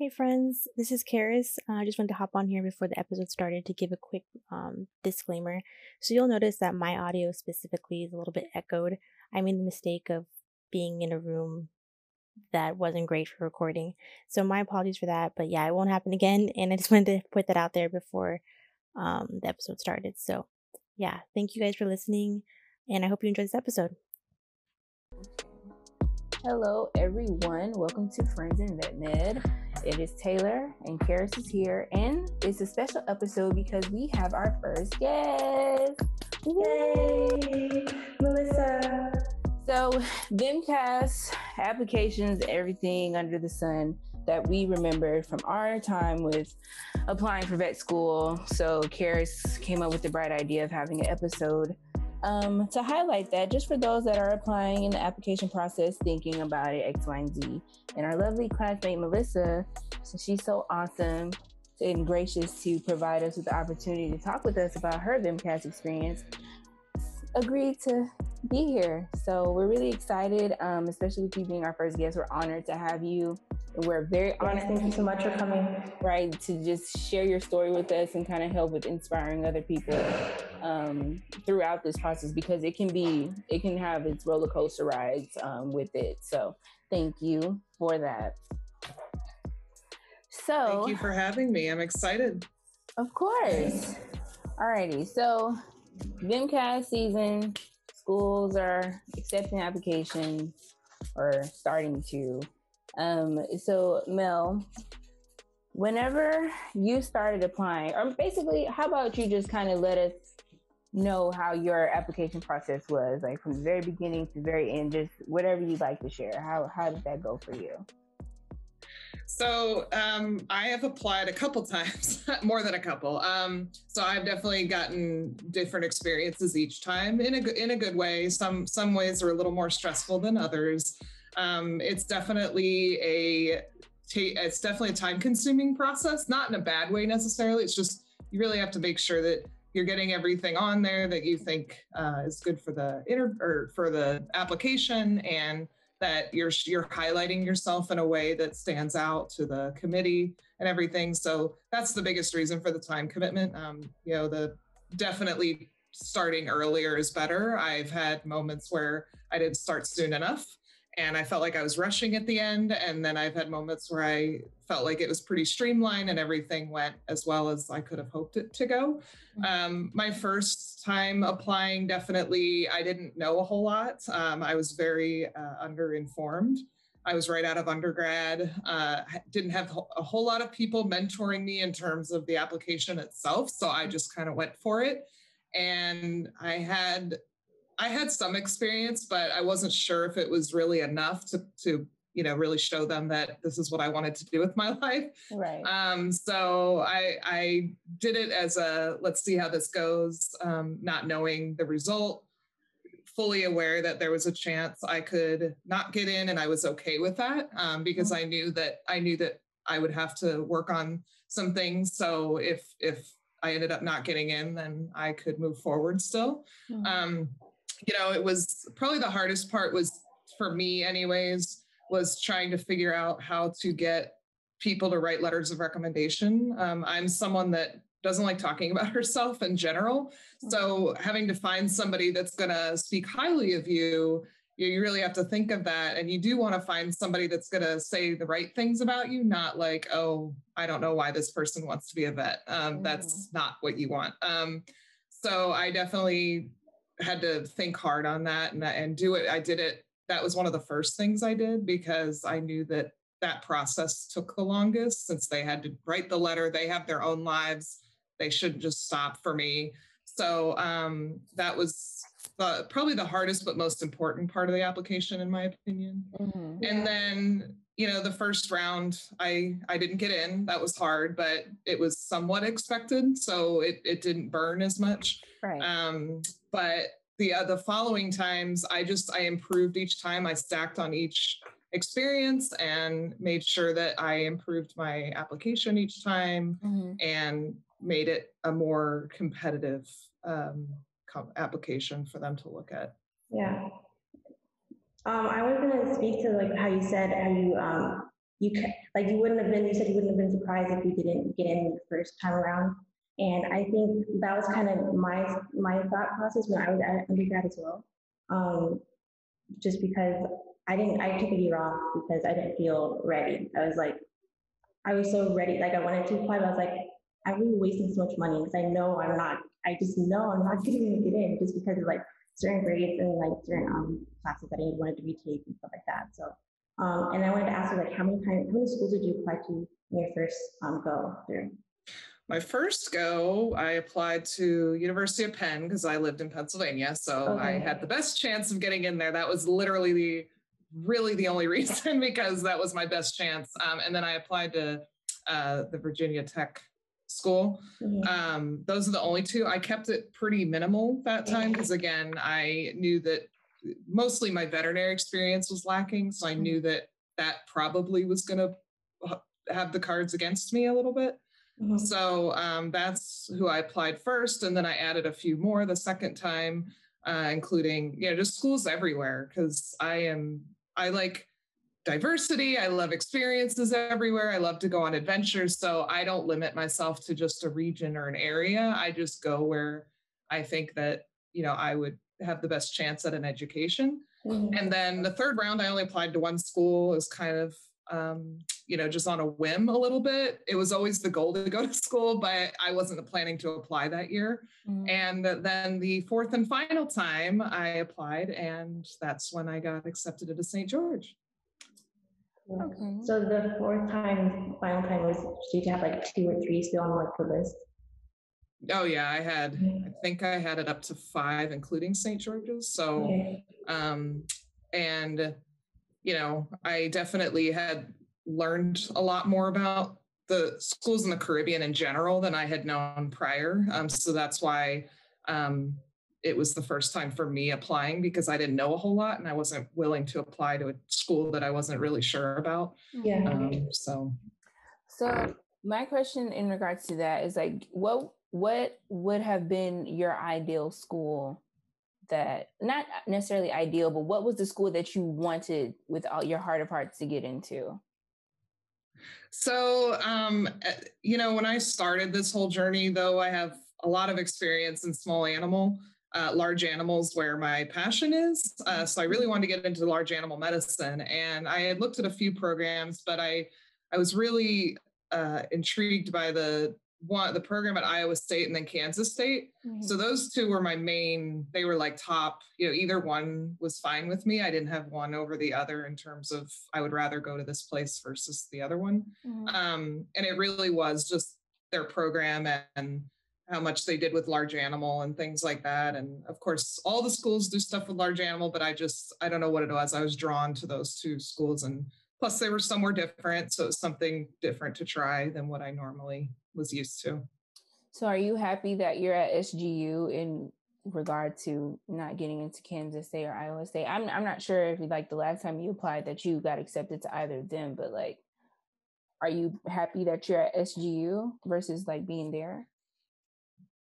Hey friends, this is Karis. Uh, I just wanted to hop on here before the episode started to give a quick um, disclaimer. So you'll notice that my audio specifically is a little bit echoed. I made the mistake of being in a room that wasn't great for recording. So my apologies for that. But yeah, it won't happen again. And I just wanted to put that out there before um, the episode started. So yeah, thank you guys for listening. And I hope you enjoy this episode. Hello, everyone. Welcome to Friends in Vet Med. It is Taylor, and Karis is here, and it's a special episode because we have our first guest. Yay, Melissa. So, VMCAS applications, everything under the sun that we remembered from our time with applying for vet school. So, Karis came up with the bright idea of having an episode um, to highlight that just for those that are applying in the application process, thinking about it, X, Y, and Z. And our lovely classmate, Melissa, she's so awesome and gracious to provide us with the opportunity to talk with us about her VMCAS experience, agreed to be here. So we're really excited, um, especially with you being our first guest. We're honored to have you. And we're very honored. Thank you so much for coming. Right, to just share your story with us and kind of help with inspiring other people um, throughout this process because it can be, it can have its roller coaster rides um, with it. So thank you for that. So thank you for having me. I'm excited. Of course. Alrighty, so VMCAS season, schools are accepting applications or starting to. Um, so Mel, whenever you started applying, or basically, how about you just kind of let us know how your application process was, like from the very beginning to the very end, just whatever you'd like to share. How how did that go for you? So um, I have applied a couple times, more than a couple. Um, so I've definitely gotten different experiences each time in a in a good way. Some some ways are a little more stressful than others. Um, it's definitely a it's definitely a time consuming process, not in a bad way necessarily. It's just you really have to make sure that you're getting everything on there that you think uh, is good for the inter or for the application and that you're you're highlighting yourself in a way that stands out to the committee and everything. So that's the biggest reason for the time commitment. Um, you know, the definitely starting earlier is better. I've had moments where I didn't start soon enough and I felt like I was rushing at the end. And then I've had moments where I felt like it was pretty streamlined and everything went as well as I could have hoped it to go. Mm-hmm. Um, my first time applying, definitely, I didn't know a whole lot. Um, I was very uh, underinformed. I was right out of undergrad, uh, didn't have a whole lot of people mentoring me in terms of the application itself. So I mm-hmm. just kind of went for it. And I had I had some experience, but I wasn't sure if it was really enough to to you know really show them that this is what I wanted to do with my life. Right. Um, so I I did it as a let's see how this goes, um, not knowing the result, fully aware that there was a chance I could not get in, and I was okay with that um, because mm-hmm. I knew that I knew that I would have to work on some things. So if if I ended up not getting in, then I could move forward still. Mm-hmm. Um, you know, it was probably the hardest part was for me, anyways, was trying to figure out how to get people to write letters of recommendation. Um, I'm someone that doesn't like talking about herself in general. So having to find somebody that's going to speak highly of you, you really have to think of that. And you do want to find somebody that's going to say the right things about you, not like, oh, I don't know why this person wants to be a vet. Um, mm-hmm. That's not what you want. Um, so I definitely had to think hard on that and, and do it. I did it. That was one of the first things I did because I knew that that process took the longest since they had to write the letter. They have their own lives. They shouldn't just stop for me. So um, that was the, probably the hardest but most important part of the application, in my opinion. Mm-hmm. And then you know the first round i i didn't get in that was hard but it was somewhat expected so it, it didn't burn as much right um but the uh, the following times i just i improved each time i stacked on each experience and made sure that i improved my application each time mm-hmm. and made it a more competitive um, application for them to look at yeah um, I was going to speak to like how you said how you um, you like you wouldn't have been, you said you wouldn't have been surprised if you didn't get in the first time around. And I think that was kind of my my thought process when I was at undergrad as well. Um, just because I didn't, I took a year off because I didn't feel ready. I was like, I was so ready, like I wanted to apply, but I was like, I'm really wasting so much money because I know I'm not, I just know I'm not getting to get in just because of like certain grades and like certain um, classes that I wanted to retake and stuff like that. So, um, and I wanted to ask you like, how many times, how many schools did you apply to in your first um, go through? My first go, I applied to University of Penn because I lived in Pennsylvania, so okay. I had the best chance of getting in there. That was literally the really the only reason because that was my best chance. Um, and then I applied to uh, the Virginia Tech school. Mm-hmm. Um, those are the only two. I kept it pretty minimal that time because again, I knew that mostly my veterinary experience was lacking, so I mm-hmm. knew that that probably was going to have the cards against me a little bit. Mm-hmm. So um, that's who I applied first, and then I added a few more the second time, uh, including you know just schools everywhere because I am I like diversity. I love experiences everywhere. I love to go on adventures, so I don't limit myself to just a region or an area. I just go where I think that you know I would have the best chance at an education. Mm-hmm. And then the third round, I only applied to one school. Is kind of um, you know, just on a whim a little bit. It was always the goal to go to school, but I wasn't planning to apply that year. Mm-hmm. And then the fourth and final time I applied, and that's when I got accepted into St. George. Okay. So the fourth time, final time was, did you have like two or three still on like the list? Oh yeah, I had. I think I had it up to five, including St. George's. So, okay. um, and you know, I definitely had learned a lot more about the schools in the Caribbean in general than I had known prior. Um, so that's why um, it was the first time for me applying because I didn't know a whole lot and I wasn't willing to apply to a school that I wasn't really sure about. Yeah. Um, so. So my question in regards to that is like, what what would have been your ideal school that not necessarily ideal, but what was the school that you wanted with all your heart of hearts to get into? So, um, eh, you know, when I started this whole journey, though, I have a lot of experience in small animal, uh, large animals where my passion is. Uh, so I really wanted to get into large animal medicine, and I had looked at a few programs, but I, I was really uh, intrigued by the one the program at Iowa State and then Kansas State. Mm-hmm. So those two were my main, they were like top, you know, either one was fine with me. I didn't have one over the other in terms of I would rather go to this place versus the other one. Mm-hmm. Um, and it really was just their program and how much they did with large animal and things like that. And of course, all the schools do stuff with large animal, but I just, I don't know what it was. I was drawn to those two schools and plus they were somewhere different. So it was something different to try than what I normally was used to. So are you happy that you're at SGU in regard to not getting into Kansas State or Iowa State? I'm I'm not sure if like the last time you applied that you got accepted to either of them, but like are you happy that you're at SGU versus like being there?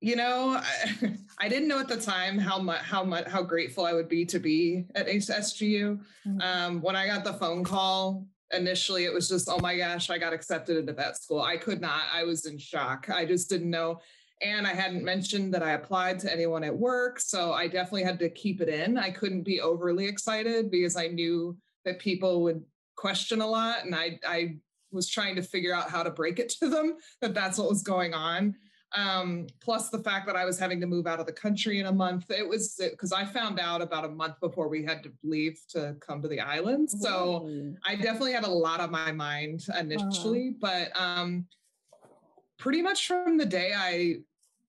You know, I, I didn't know at the time how much how much how grateful I would be to be at SGU. Mm-hmm. Um, when I got the phone call initially it was just oh my gosh i got accepted into that school. I could not i was in shock. I just didn't know and i hadn't mentioned that i applied to anyone at work so i definitely had to keep it in. I couldn't be overly excited because i knew that people would question a lot and i i was trying to figure out how to break it to them that that's what was going on um, plus the fact that I was having to move out of the country in a month. It was because I found out about a month before we had to leave to come to the islands. So I definitely had a lot on my mind initially, uh-huh. but um, pretty much from the day I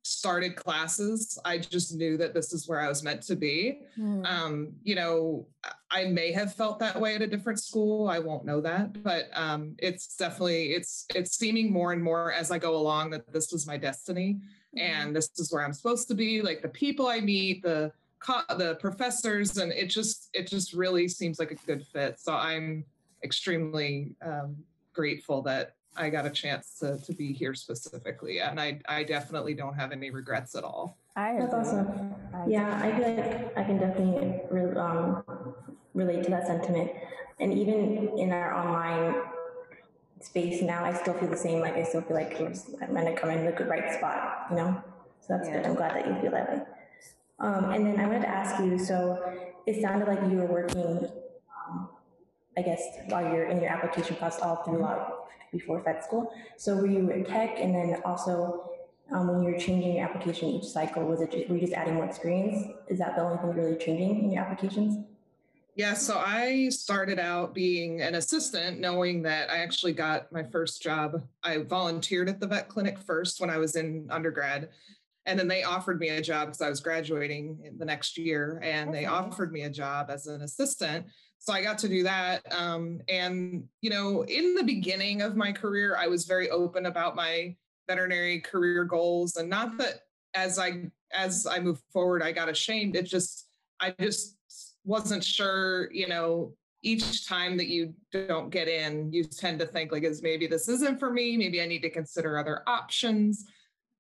started classes, I just knew that this is where I was meant to be. Mm. Um, you know, I may have felt that way at a different school. I won't know that, but um, it's definitely it's it's seeming more and more as I go along that this was my destiny mm. and this is where I'm supposed to be. Like the people I meet, the the professors, and it just it just really seems like a good fit. So I'm extremely um, grateful that I got a chance to to be here specifically, and I I definitely don't have any regrets at all. I That's awesome. yeah, I feel like I can definitely re- um, relate to that sentiment, and even in our online space now, I still feel the same. Like I still feel like I'm gonna come in the good right spot, you know. So that's yeah. good. I'm glad that you feel that way. Um, and then I wanted to ask you. So it sounded like you were working, um, I guess, while you're in your application process all throughout before vet school. So were you in tech, and then also um, when you were changing your application each cycle, was it just, were you just adding more experience? Is that the only thing really changing in your applications? Yeah, so I started out being an assistant, knowing that I actually got my first job. I volunteered at the vet clinic first when I was in undergrad. And then they offered me a job because I was graduating the next year, and they offered me a job as an assistant. So I got to do that. Um, and, you know, in the beginning of my career, I was very open about my veterinary career goals. And not that as I as I moved forward, I got ashamed. It just I just wasn't sure, you know, each time that you don't get in, you tend to think like, is maybe this isn't for me. Maybe I need to consider other options.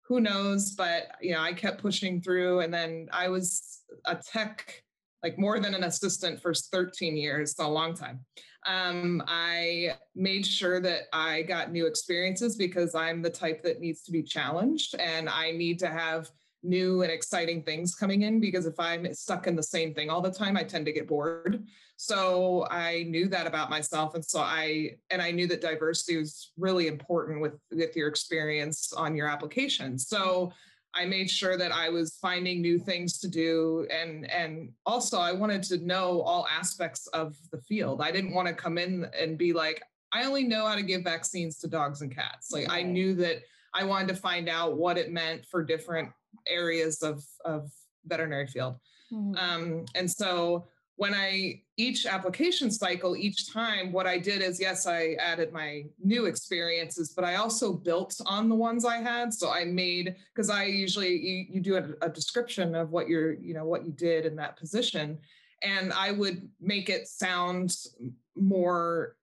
Who knows? But you know, I kept pushing through, and then I was a tech, like more than an assistant for 13 years, so a long time. Um, I made sure that I got new experiences because I'm the type that needs to be challenged, and I need to have new and exciting things coming in because if I'm stuck in the same thing all the time, I tend to get bored. So I knew that about myself. And so I and I knew that diversity was really important with, with your experience on your application. So I made sure that I was finding new things to do and and also I wanted to know all aspects of the field. I didn't want to come in and be like, I only know how to give vaccines to dogs and cats. Like I knew that I wanted to find out what it meant for different areas of, of veterinary field. Mm-hmm. Um, and so when I each application cycle, each time, what I did is yes, I added my new experiences, but I also built on the ones I had. So I made because I usually you, you do a, a description of what you're, you know, what you did in that position. And I would make it sound more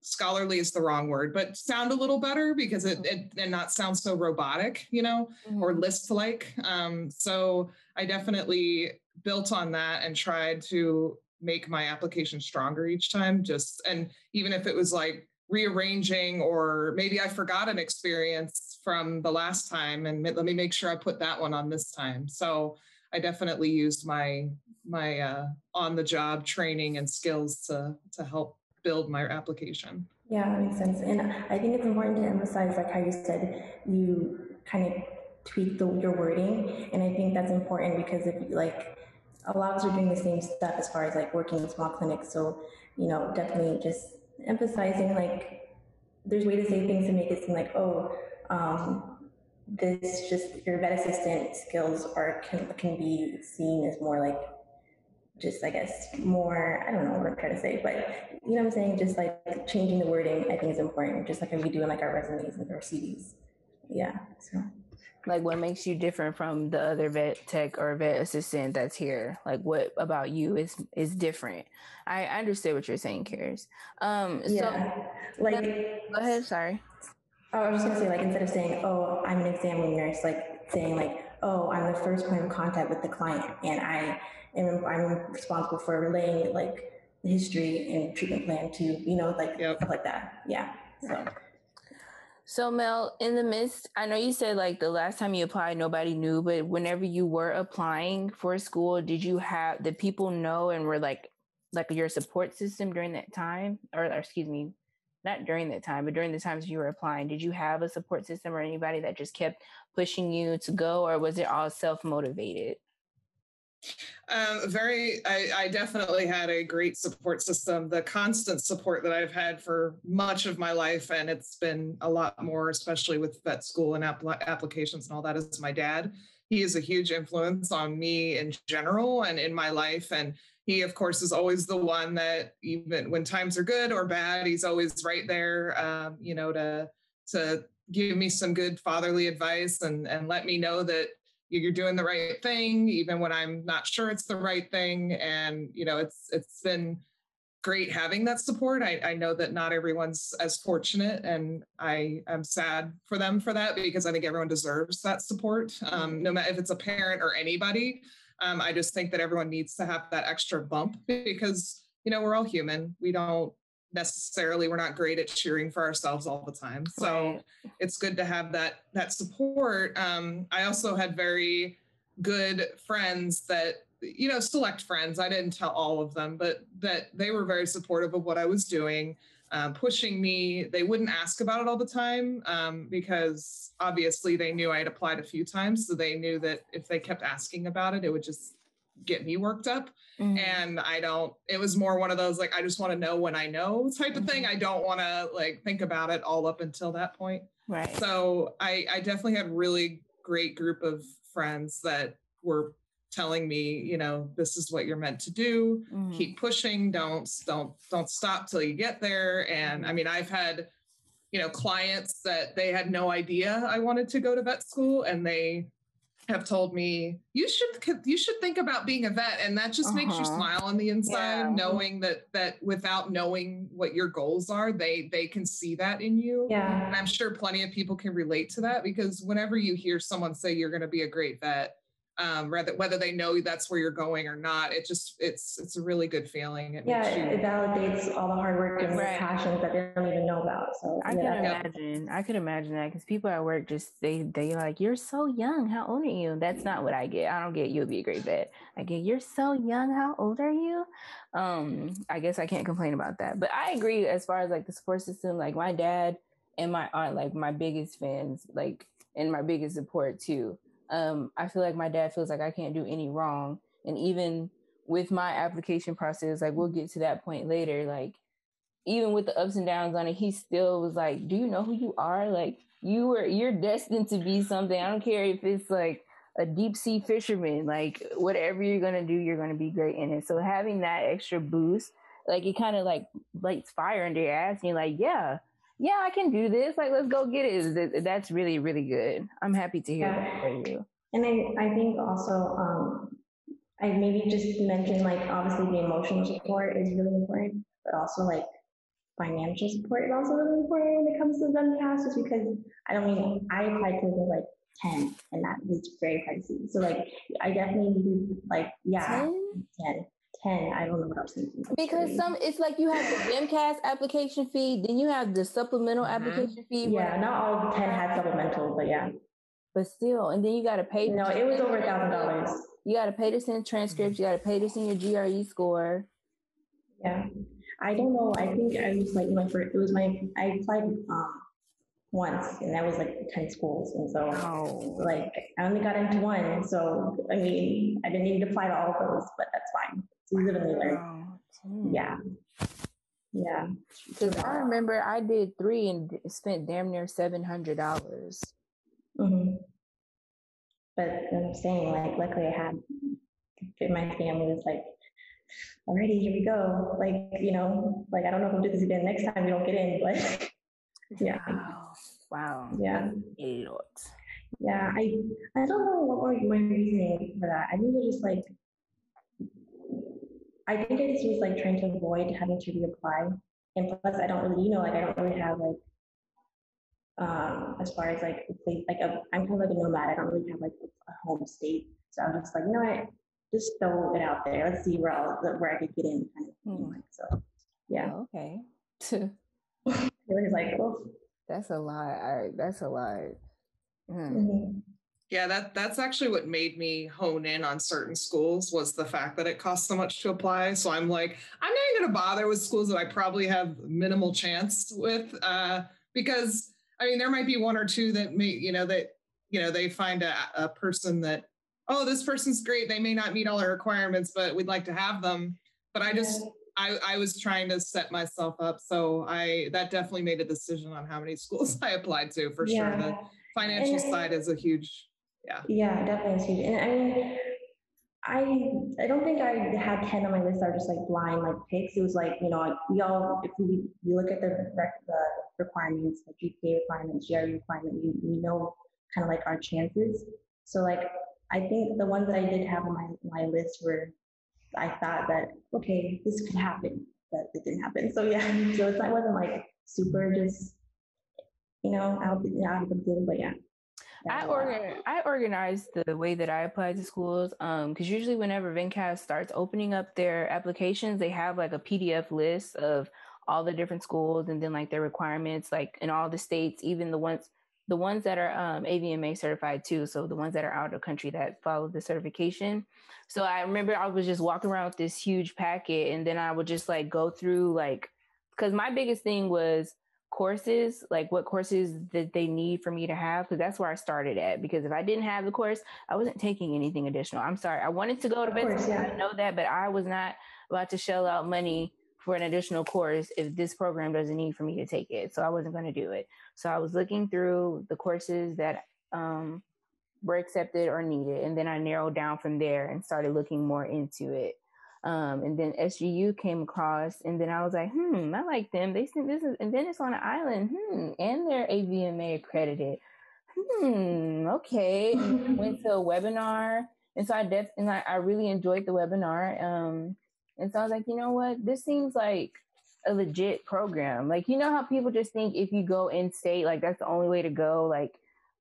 scholarly is the wrong word, but sound a little better because it, it and not sound so robotic, you know, mm-hmm. or list like. Um, so I definitely built on that and tried to make my application stronger each time. Just and even if it was like rearranging or maybe I forgot an experience from the last time and let me make sure I put that one on this time. So I definitely used my my uh, on the job training and skills to to help build my application. Yeah, that makes sense. And I think it's important to emphasize, like how you said, you kind of tweak the, your wording. And I think that's important because if like a lot of us are doing the same stuff as far as like working in small clinics. So, you know, definitely just emphasizing like there's way to say things to make it seem like, oh, um, this just your vet assistant skills are can, can be seen as more like just I guess more I don't know what I'm trying to say, but you know what I'm saying? Just like changing the wording I think is important, just like we do in like our resumes and our CVs. Yeah. So like what makes you different from the other vet tech or vet assistant that's here? Like what about you is is different? I, I understand what you're saying, Karis. Um yeah. so like go ahead, sorry. Oh, I was just gonna say like instead of saying, Oh, I'm an examining nurse, like saying like, Oh, I'm the first point of contact with the client and I am I'm responsible for relaying like the history and treatment plan to you know like yep. stuff like that. Yeah. So. So Mel, in the midst, I know you said like the last time you applied, nobody knew, but whenever you were applying for school, did you have the people know and were like like your support system during that time, or, or excuse me, not during that time, but during the times you were applying, did you have a support system or anybody that just kept pushing you to go, or was it all self motivated? Um, very, I, I, definitely had a great support system. The constant support that I've had for much of my life, and it's been a lot more, especially with vet school and app- applications and all that, is my dad. He is a huge influence on me in general and in my life. And he, of course, is always the one that, even when times are good or bad, he's always right there, um, you know, to to give me some good fatherly advice and and let me know that you're doing the right thing even when i'm not sure it's the right thing. And you know it's it's been great having that support. I, I know that not everyone's as fortunate and i am sad for them for that because i think everyone deserves that support um, no matter if it's a parent or anybody um, i just think that everyone needs to have that extra bump because you know we're all human. We don't necessarily we're not great at cheering for ourselves all the time. So right. it's good to have that that support. Um, i also had very good friends that you know select friends. I didn't tell all of them but that they were very supportive of what i was doing um, pushing me. They wouldn't ask about it all the time um, because obviously they knew i had applied a few times so they knew that if they kept asking about it it would just get me worked up. Mm-hmm. and i don't it was more one of those like i just want to know when i know type of thing. Mm-hmm. i don't want to like think about it all up until that point. Right. So i i definitely had really great group of friends that were telling me you know this is what you're meant to do mm-hmm. keep pushing don't don't don't stop till you get there and i mm-hmm. mean i've had you know clients that they had no idea i wanted to go to vet school and they have told me you should you should think about being a vet and that just uh-huh. makes you uh-huh. smile on the inside yeah. knowing that that without knowing what your goals are they they can see that in you yeah and i'm sure plenty of people can relate to that because whenever you hear someone say you're going to be a great vet um, rather whether they know that's where you're going or not. It just it's it's a really good feeling. It yeah, you, it validates all the hard work and right. passions that they don't even know about. So I yeah, can imagine. I could imagine that because people at work just they they like you're so young. How old are you? That's not what I get. I don't get you'll be a great vet. I get you're so young. How old are you? Um, I guess I can't complain about that. But I agree as far as like the support system. Like my dad and my aunt, like my biggest fans, like and my biggest support too um, I feel like my dad feels like I can't do any wrong. And even with my application process, like we'll get to that point later, like even with the ups and downs on it, he still was like, Do you know who you are? Like you were you're destined to be something. I don't care if it's like a deep sea fisherman, like whatever you're gonna do, you're gonna be great in it. So having that extra boost, like it kind of like lights fire under your ass and you're like, Yeah, yeah, I can do this. Like, let's go get it. That's really, really good. I'm happy to hear yeah. that for you. And I, I think also, um, I maybe just mentioned like obviously the emotional support is really important, but also like financial support is also really important when it comes to VMCAS, just because I don't mean I applied to like 10 and that was very pricey. So like I definitely need like yeah 10? 10. 10. I don't know what I was thinking. Because some, it's like you have the VMCAS application fee, then you have the supplemental mm-hmm. application fee. Yeah, not all 10 had supplemental, but yeah. But still, and then you got to pay. No, it was over a thousand dollars. You got to pay to send transcripts. You got to pay to send your GRE score. Yeah, I don't know. I think I was like my first. It was my. I applied um, once, and that was like ten schools, and so oh. like I only got into one. So I mean, I didn't need to apply to all of those, but that's fine. Literally, like, yeah. Yeah. Because I remember I did three and spent damn near $700. mm-hmm. But I'm saying, like, luckily I had my family was like, alrighty, here we go. Like, you know, like, I don't know if we'll do this again next time we don't get in, but yeah. Wow. Wow. Yeah. A lot. Yeah. I, I don't know what was my reasoning for that. I think it was just like, I think I just was like trying to avoid having to reapply. And plus, I don't really, you know, like I don't really have like, um, as far as like place, like a, I'm kind of like a nomad. I don't really have like a home state. So I was just like, you know what, just throw it out there. Let's see where I'll, where I could get in, kind of. Thing. Hmm. So, yeah. Oh, okay. it was like, oh. That's a lot. I, that's a lot. Mm. Mm-hmm. Yeah, that that's actually what made me hone in on certain schools was the fact that it costs so much to apply. So I'm like, I'm not even going to bother with schools that I probably have minimal chance with, uh, because I mean, there might be one or two that may, you know, that you know they find a, a person that, oh, this person's great. They may not meet all our requirements, but we'd like to have them. But I just I, I was trying to set myself up. So I that definitely made a decision on how many schools I applied to for yeah. sure. The financial and, side is a huge yeah. Yeah, definitely huge. And I mean, I I don't think I had ten on my list. That are just like blind like picks. It was like you know we all if we, we look at the the requirements, the GPA requirements, GRE requirement, we, we know kind of like our chances. So like I think the ones that I did have on my my list were I thought that okay this could happen, but it didn't happen. So yeah, so it's, I wasn't like super just you know out out of the blue, but yeah. I organ I organized the way that I apply to schools um because usually whenever VMCAS starts opening up their applications, they have like a PDF list of all the different schools and then like their requirements, like in all the states, even the ones the ones that are um, AVMA certified too. So the ones that are out of country that follow the certification. So I remember I was just walking around with this huge packet, and then I would just like go through like because my biggest thing was courses like what courses that they need for me to have because that's where i started at because if i didn't have the course i wasn't taking anything additional. I'm sorry i wanted to go to bed yeah. i know that but i was not about to shell out money for an additional course if this program doesn't need for me to take it so i wasn't going to do it. So i was looking through the courses that um, were accepted or needed and then i narrowed down from there and started looking more into it um, and then SGU came across, and then I was like, hmm, I like them. They think this is, and then it's on an island, hmm, and they're AVMA accredited. Hmm, okay. went to a webinar, and so I def, and I, I really enjoyed the webinar. Um, and so I was like, you know what, this seems like a legit program. Like, you know how people just think if you go in state, like that's the only way to go. Like,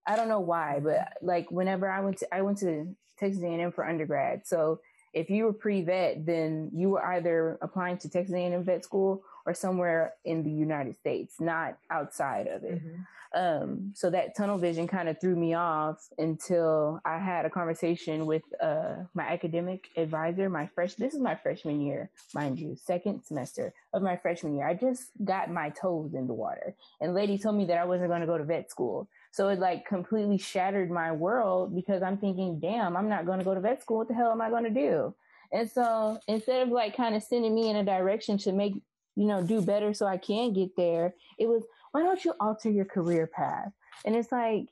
I don't know why, but like whenever I went to, I went to Texas A&M for undergrad, so if you were pre-vet, then you were either applying to Texas A&M vet school or somewhere in the United States, not outside of it. Mm-hmm. Um, so that tunnel vision kind of threw me off until I had a conversation with uh, my academic advisor. My fresh, this is my freshman year, mind you, second semester of my freshman year. I just got my toes in the water, and lady told me that I wasn't going to go to vet school. So it like completely shattered my world because I'm thinking, damn, I'm not going to go to vet school. What the hell am I going to do? And so instead of like kind of sending me in a direction to make, you know, do better so I can get there, it was, why don't you alter your career path? And it's like,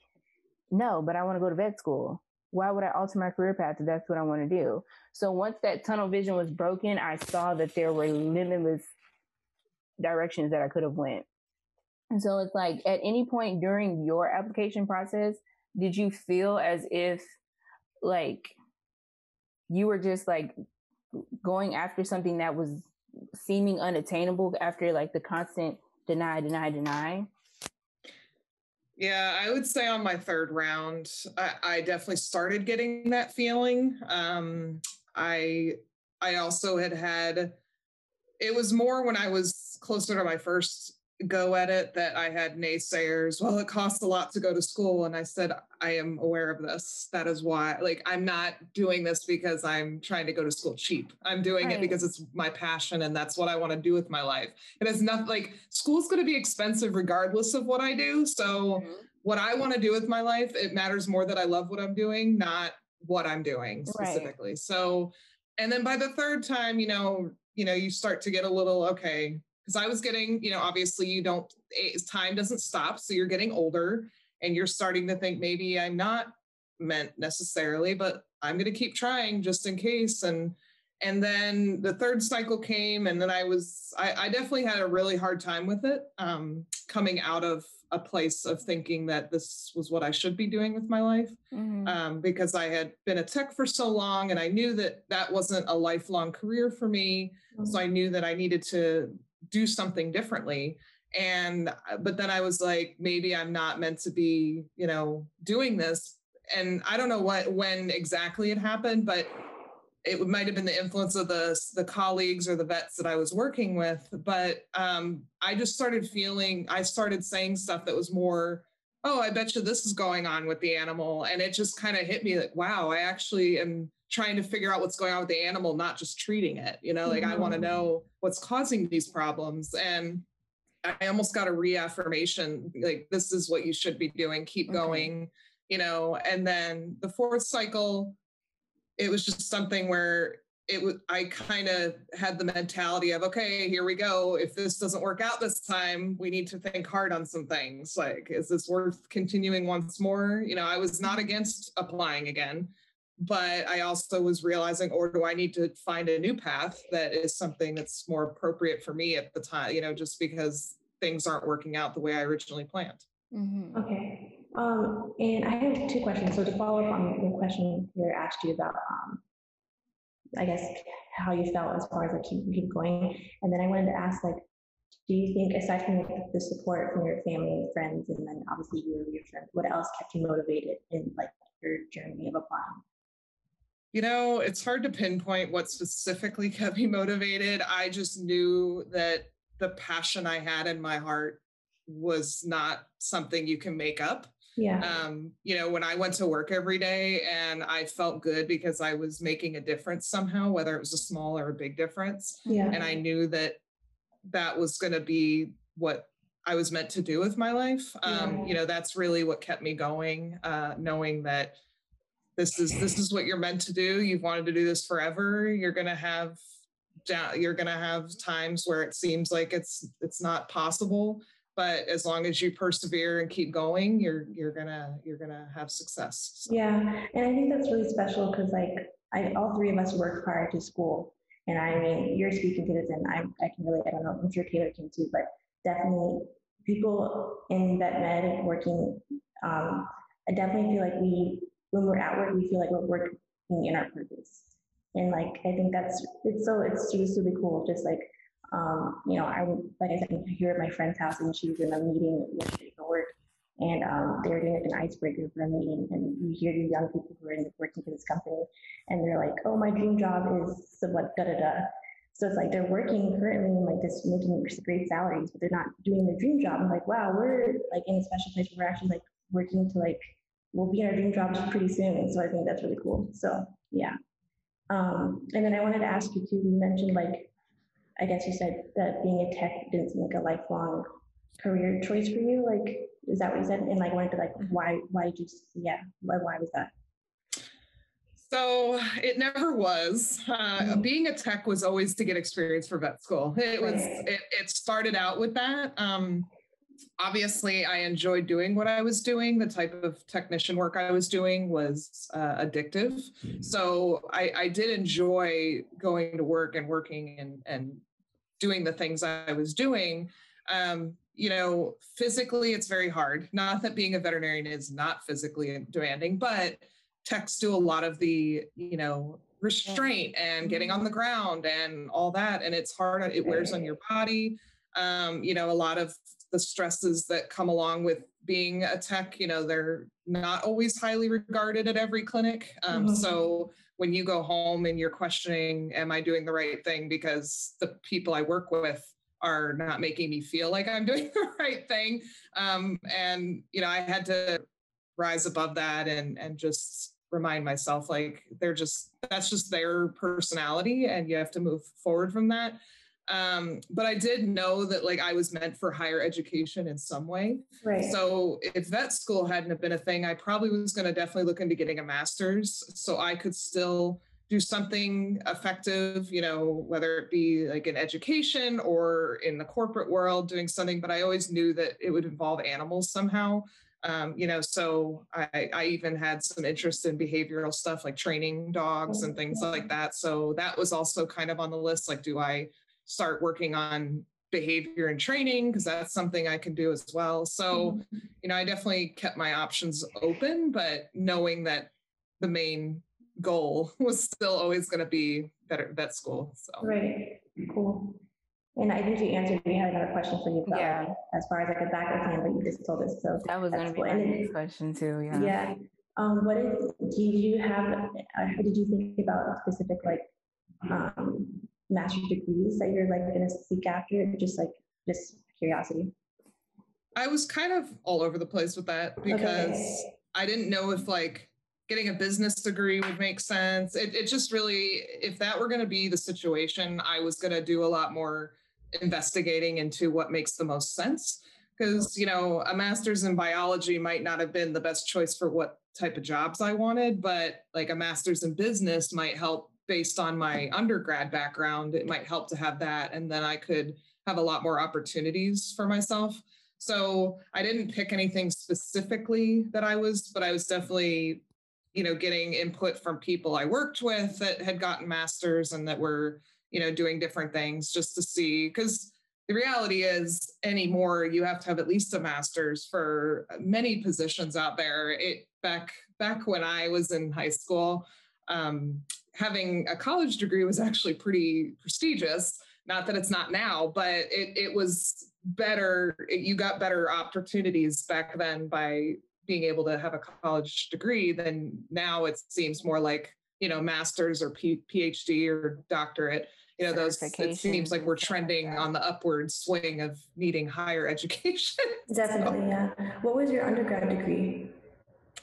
no, but I want to go to vet school. Why would I alter my career path if that's what I want to do? So once that tunnel vision was broken, I saw that there were limitless directions that I could have went. And so it's like at any point during your application process, did you feel as if like you were just like going after something that was seeming unattainable after like the constant deny, deny, deny? Yeah, I would say on my third round, I, I definitely started getting that feeling. Um, I I also had had it was more when I was closer to my first go at it that I had naysayers. Well, it costs a lot to go to school. And I said, I am aware of this. That is why, like, I'm not doing this because I'm trying to go to school cheap. I'm doing right. it because it's my passion and that's what I want to do with my life. It has nothing like school's going to be expensive regardless of what I do. So, mm-hmm. what I want to do with my life, it matters more that I love what I'm doing, not what I'm doing specifically. Right. So, and then by the third time, you know, you know, you start to get a little okay because I was getting, you know, obviously you don't, time doesn't stop. So you're getting older and you're starting to think maybe I'm not meant necessarily, but I'm going to keep trying just in case. And, and then the third cycle came and then I was, I, I definitely had a really hard time with it um, coming out of a place of thinking that this was what I should be doing with my life mm-hmm. um, because I had been a tech for so long and I knew that that wasn't a lifelong career for me. Mm-hmm. So I knew that I needed to do something differently. And uh, but then i was like maybe i'm not meant to be you know doing this. And i don't know what when exactly it happened but it might have been the influence of the the colleagues or the vets that i was working with. But um, i just started feeling i started saying stuff that was more oh i bet you this is going on with the animal. And it just kind of hit me like wow i actually am trying to figure out what's going on with the animal, not just treating it. You know, like mm-hmm. I want to know what's causing these problems. And I almost got a reaffirmation like, this is what you should be doing, keep okay. going, you know. And then the fourth cycle, it was just something where it was, I kind of had the mentality of, okay, here we go. If this doesn't work out this time, we need to think hard on some things. Like, is this worth continuing once more? You know, I was not against applying again but I also was realizing, or do I need to find a new path that is something that's more appropriate for me at the time, you know, just because things aren't working out the way I originally planned. Mm-hmm. Okay. Um, and I have two questions. So to follow up on the question here asked you about, um, I guess, how you felt as far as like keep, keep going. And then I wanted to ask, like, do you think, aside from like, the support from your family and friends, and then obviously you were reaffirmed, what else kept you motivated in like your journey of applying? You know, it's hard to pinpoint what specifically kept me motivated. I just knew that the passion I had in my heart was not something you can make up. Yeah. Um, you know, when I went to work every day and I felt good because I was making a difference somehow, whether it was a small or a big difference. Yeah. And I knew that that was going to be what I was meant to do with my life. Um, Yeah. You know, that's really what kept me going, uh, knowing that this is this is what you're meant to do. You've wanted to do this forever. You're going to have. You're going to have times where it seems like it's it's not possible. But as long as you persevere and keep going, you're you're gonna you're gonna have success. So, Yeah, and I think that's really special because like I, all three of us worked prior to school, and I mean you're speaking to this, and I I can really I don't know I'm sure Taylor can too, but definitely people in vet med working, um, I definitely feel like we when we're at work we feel like we're working in our purpose, and like I think that's it's so it's just really cool, just like um, you know I like I said I'm here at my friend's house and she was in a meeting yesterday for work, and um, they were doing like an icebreaker for a meeting, and you hear these young people who are in, the working for this company, and they're like, "Oh, my dream job is what da da da." So it's like they're working currently in like this, making great salaries, but they're not doing their dream job. I'm like, wow, we're like in a special place where we're actually like working to like we'll be in our dream jobs pretty soon. So I think that's really cool. So yeah. Um, and then I wanted to ask you too. You mentioned like, I guess you said that being a tech didn't seem like a lifelong career choice for you. Like, is that what you said? And like, wanted to like, why, why did you, yeah, why, why was that? So it never was. Uh, Mhm. Being a tech was always to get experience for vet school. It was. It, it started out with that. Um, obviously, I enjoyed doing what I was doing. The type of technician work I was doing was uh, addictive. So I, I did enjoy going to work and working and and doing the things I was doing. Um, you know, physically, it's very hard. Not that being a veterinarian is not physically demanding, but techs do a lot of the, you know, restraint and getting on the ground and all that. And it's hard. It wears on your body. Um, you know, a lot of the stresses that come along with being a tech, you know, they're not always highly regarded at every clinic. Um, Mhm. So when you go home and you're questioning, am I doing the right thing? Because the people I work with are not making me feel like I'm doing the right thing. Um, and, you know, I had to rise above that and and just remind myself like they're just that's just their personality and you have to move forward from that um but i did know that like i was meant for higher education in some way Right. so if vet school hadn't have been a thing i probably was going to definitely look into getting a master's so i could still do something effective you know whether it be like in education or in the corporate world doing something but i always knew that it would involve animals somehow um, you know, so I, I even had some interest in behavioral stuff like training dogs and things like that. So that was also kind of on the list. Like, do I start working on behavior and training? Because that's something I can do as well. So, you know, I definitely kept my options open, but knowing that the main goal was still always going to be better vet school. So, Right, cool. And I think you answered, we had another question for you about, Yeah. as far as like a backup plan, but you just told us, so. That was That's gonna be cool. my And then- next question too, yeah. Yeah, um, what is, do you have, uh, how did you think about specific like, um, master's degrees that you're like gonna seek after, just like, just curiosity? I was kind of all over the place with that because Okay. I didn't know if like getting a business degree would make sense. It, it just really, if that were going to be the situation, I was going to do a lot more investigating into what makes the most sense. Because, you know, a master's in biology might not have been the best choice for what type of jobs I wanted, but like a master's in business might help based on my undergrad background. It might help to have that. And then I could have a lot more opportunities for myself. So I didn't pick anything specifically that I was, but I was definitely, you know, getting input from people I worked with that had gotten masters and that were, you know, doing different things just to see. Because the reality is, anymore, you have to have at least a master's for many positions out there. It back back when I was in high school, um, having a college degree was actually pretty prestigious. Not that it's not now, but it it was better you got better opportunities back then by being able to have a college degree than now it seems more like you know masters or P- phd or doctorate you know those it seems like we're trending on the upward swing of needing higher education definitely so. yeah what was your undergrad degree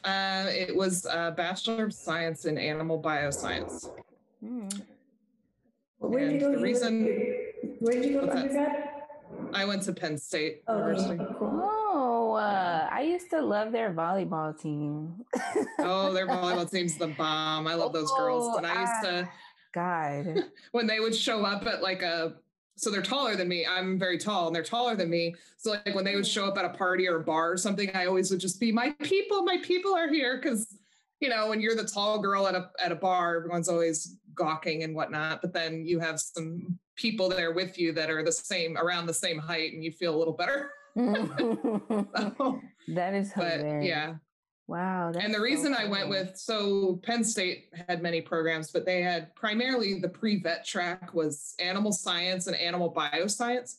uh, it was a bachelor of science in animal bioscience hmm. where did you go the reason where did you go to undergrad I went to Penn State oh, University. Oh, uh, I used to love their volleyball team. oh, their volleyball team's the bomb. I love those girls. And I used to God. when they would show up at like a so they're taller than me. I'm very tall and they're taller than me. So like when they would show up at a party or a bar or something, I always would just be my people, my people are here. Cause you know, when you're the tall girl at a at a bar, everyone's always gawking and whatnot. But then you have some people there with you that are the same around the same height and you feel a little better. so, that is hilarious. But yeah. Wow. And the reason so I went with so Penn State had many programs, but they had primarily the pre-vet track was animal science and animal bioscience.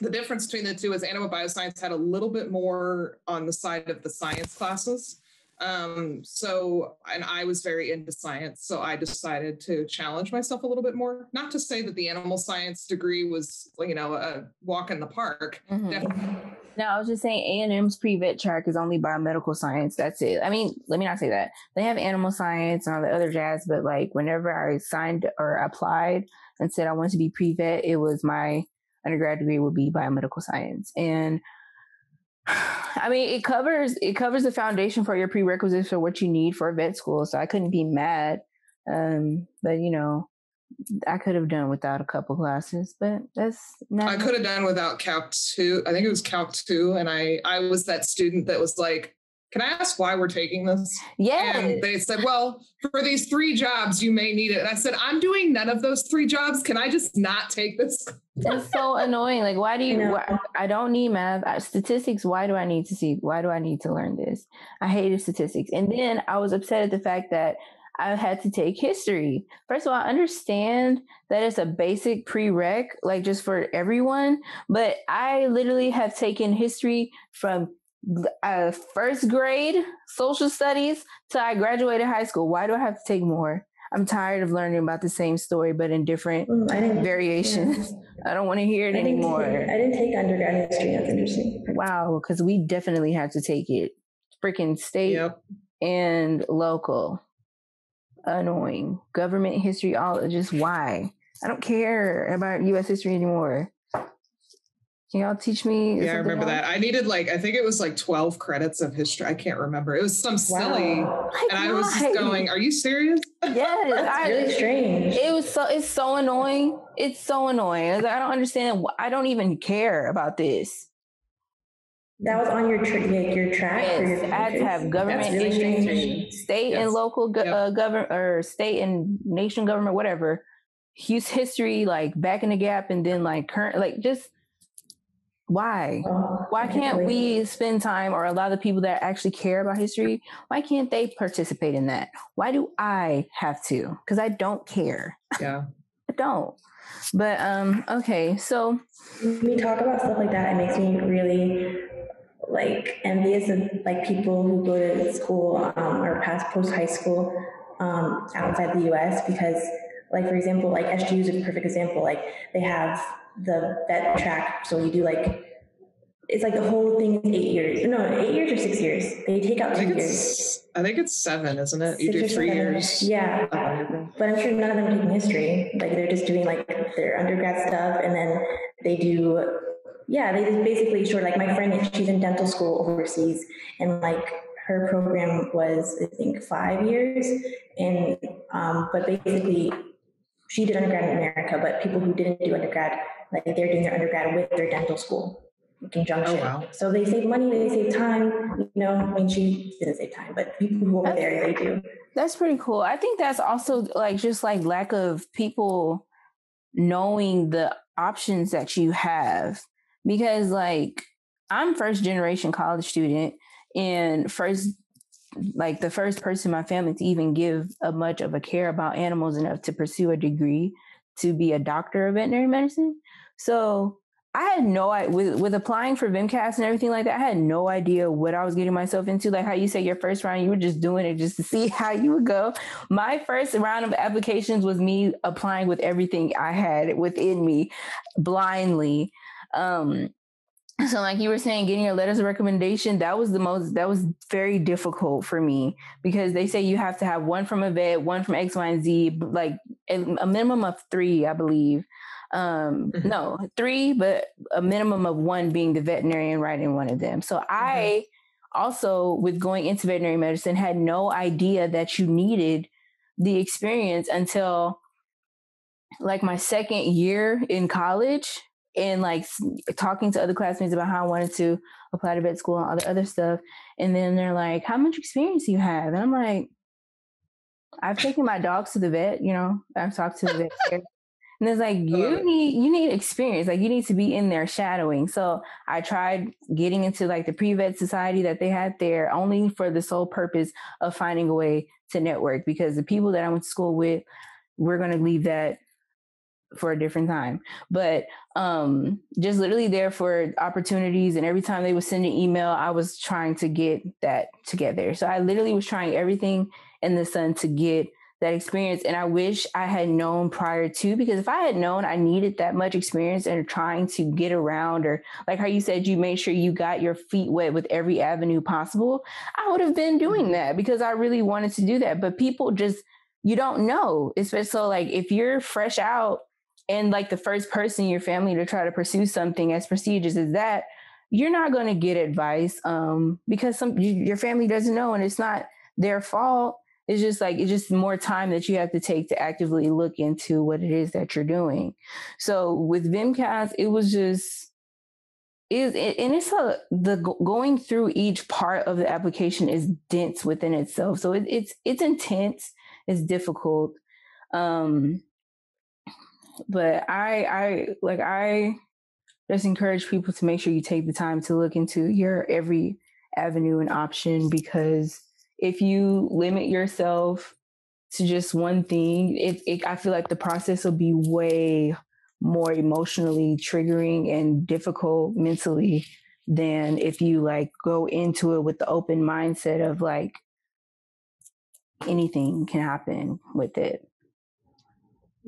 The difference between the two is animal bioscience had a little bit more on the side of the science classes. Um, so, and I was very into science, so I decided to challenge myself a little bit more. Not to say that the animal science degree was, you know, a walk in the park. Mm-hmm. No, I was just saying A and M's pre-vet track is only biomedical science. That's it. I mean, let me not say that. They have animal science and all the other jazz, but like whenever I signed or applied and said I wanted to be pre-vet, it was my undergrad degree would be biomedical science. And I mean, it covers it covers the foundation for your prerequisites for what you need for vet school. So I couldn't be mad. Um, but you know, I could have done without a couple classes, but that's not. I could have done without Calc two. I think it was Calc two, and I I was that student that was like, can I ask why we're taking this? Yeah. And they said, well, for these three jobs, you may need it. And I said, I'm doing none of those three jobs. Can I just not take this? It's so annoying. Like, why do you, why, I don't need math. Statistics, why do I need to see, why do I need to learn this? I hated statistics. And then I was upset at the fact that I had to take history. First of all, I understand that it's a basic prereq, like just for everyone, but I literally have taken history from uh, first grade social studies till I graduated high school. Why do I have to take more? I'm tired of learning about the same story, but in different mm, variations. Yeah. I don't want to hear it I anymore. Take, I didn't take undergrad history. That's interesting. Wow, because we definitely had to take it. Freaking state yep. and local. Annoying. Government history, all just why? I don't care about U.S. history anymore. Can y'all teach me? Yeah, I remember else? that. I needed like I think it was like 12 credits of history. I can't remember. It was some silly. Wow. And I was just going, Are you serious? Yes. That's I, really strange. It was so it's so annoying. It's so annoying. I don't understand. I don't even care about this. That was on your tra- your track. Yes, your I had to have government really state yes. and local go- yep. uh, government or state and nation government, whatever. Use history like back in the gap, and then like current, like just why? Oh, why can't we spend time or allow the people that actually care about history? Why can't they participate in that? Why do I have to? Because I don't care. Yeah. I don't. But um, okay, so when we talk about stuff like that, it makes me really like envious of like people who go to school um, or past post high school um, outside the U.S. because, like for example, like SGU is a perfect example. Like they have the vet track. So you do like it's like the whole thing is eight years. No, eight years or six years. They take out two years. I think it's seven, isn't it? You do three years. Yeah. But I'm sure none of them are taking history. Like they're just doing like their undergrad stuff and then they do yeah, they just basically sure like my friend she's in dental school overseas and like her program was I think five years and um, but basically she did undergrad in America, but people who didn't do undergrad like they're doing their undergrad with their dental school in conjunction. Oh, wow. So they save money, they save time. You know, I mean, she didn't save time, but people who are there, they do. That's pretty cool. I think that's also like just like lack of people knowing the options that you have because like I'm first generation college student and first like the first person in my family to even give a much of a care about animals enough to pursue a degree to be a doctor of veterinary medicine. So I had no with with applying for VMCAS and everything like that. I had no idea what I was getting myself into. Like how you say your first round, you were just doing it just to see how you would go. My first round of applications was me applying with everything I had within me, blindly. Um, so like you were saying getting your letters of recommendation that was the most that was very difficult for me because they say you have to have one from a vet one from x y and z like a minimum of three i believe um mm-hmm. no three but a minimum of one being the veterinarian writing one of them so mm-hmm. i also with going into veterinary medicine had no idea that you needed the experience until like my second year in college and like talking to other classmates about how I wanted to apply to vet school and all the other stuff. And then they're like, How much experience do you have? And I'm like, I've taken my dogs to the vet, you know, I've talked to the vet. And it's like you need you need experience. Like you need to be in there shadowing. So I tried getting into like the pre-vet society that they had there only for the sole purpose of finding a way to network because the people that I went to school with, we're gonna leave that for a different time. But um just literally there for opportunities and every time they would send an email, I was trying to get that together. So I literally was trying everything in the sun to get that experience. And I wish I had known prior to, because if I had known I needed that much experience and trying to get around, or like how you said, you made sure you got your feet wet with every avenue possible, I would have been doing mm-hmm. that because I really wanted to do that. But people just, you don't know. Especially so like if you're fresh out and like the first person in your family to try to pursue something as prestigious as that, you're not going to get advice um, because some your family doesn't know and it's not their fault it's just like it's just more time that you have to take to actively look into what it is that you're doing. So with VMCAS, it was just is it, and it's a the going through each part of the application is dense within itself. So it, it's it's intense, it's difficult. Um but I I like I just encourage people to make sure you take the time to look into your every avenue and option because if you limit yourself to just one thing, it, it I feel like the process will be way more emotionally triggering and difficult mentally than if you like go into it with the open mindset of like anything can happen with it.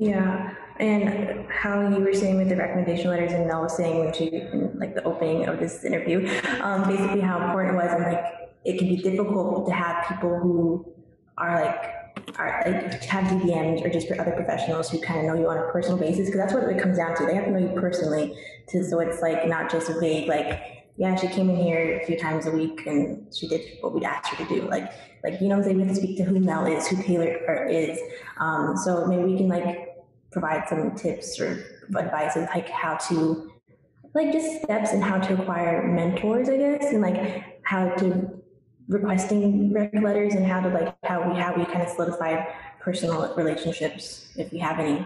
Yeah, and how you were saying with the recommendation letters, and Mel was saying when she, like the opening of this interview, um, basically how important it was, and like it can be difficult to have people who are like are like have DVMs or just for other professionals who kind of know you on a personal basis because that's what it comes down to. They have to know you personally, to, so it's like not just vague like yeah she came in here a few times a week and she did what we'd asked her to do like like you know I'm saying we have to speak to who Mel is, who Taylor is. Um, so maybe we can like provide some tips or advice of like how to like just steps and how to acquire mentors, I guess, and like how to requesting rec letters and how to like how we how we kind of solidify personal relationships if we have any.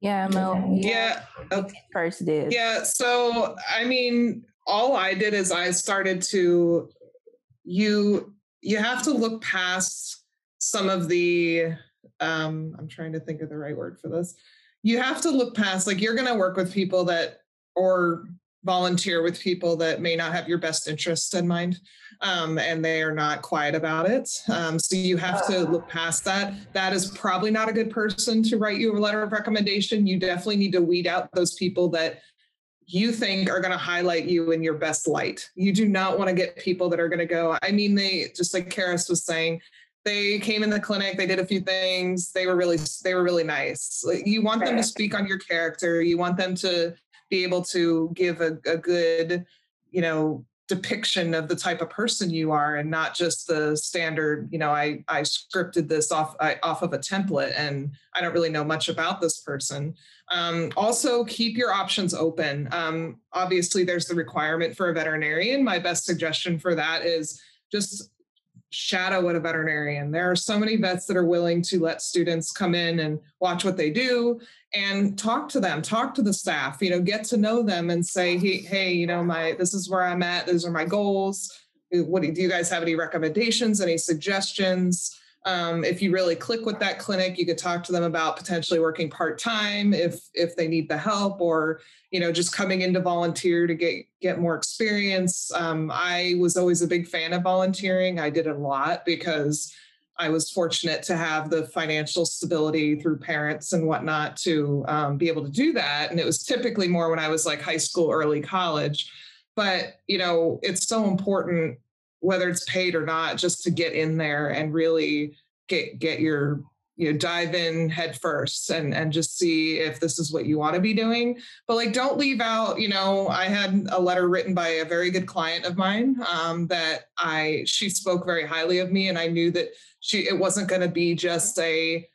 Yeah, Mel. Yeah. Okay. First did. Yeah. So I mean, all I did is I started to you you have to look past some of the um I'm trying to think of the right word for this. You have to look past like you're going to work with people that or volunteer with people that may not have your best interests in mind um, and they are not quiet about it. Um, so you have to look past that. That is probably not a good person to write you a letter of recommendation. You definitely need to weed out those people that you think are going to highlight you in your best light. You do not want to get people that are going to go, I mean, they just like Karis was saying, they came in the clinic they did a few things they were really they were really nice. You want them to speak on your character you want them to be able to give a, a good, you know, depiction of the type of person you are and not just the standard you know i i scripted this off I, off of a template and i don't really know much about this person. Um, also keep your options open. Um, obviously there's the requirement for a veterinarian. My best suggestion for that is just shadow at a veterinarian. There are so many vets that are willing to let students come in and watch what they do and talk to them, talk to the staff, you know, get to know them and say, hey, hey, you know, my this is where I'm at, these are my goals. What do you guys have any recommendations, any suggestions? Um, if you really click with that clinic, you could talk to them about potentially working part time if if they need the help, or you know just coming in to volunteer to get get more experience. Um, I was always a big fan of volunteering. I did a lot because I was fortunate to have the financial stability through parents and whatnot to um, be able to do that. And it was typically more when I was like high school, early college. But you know, it's so important whether it's paid or not, just to get in there and really get get your you know dive in head first and and just see if this is what you want to be doing. But like don't leave out you know i had a letter written by a very good client of mine um, that i she spoke very highly of me and i knew that she it wasn't going to be just a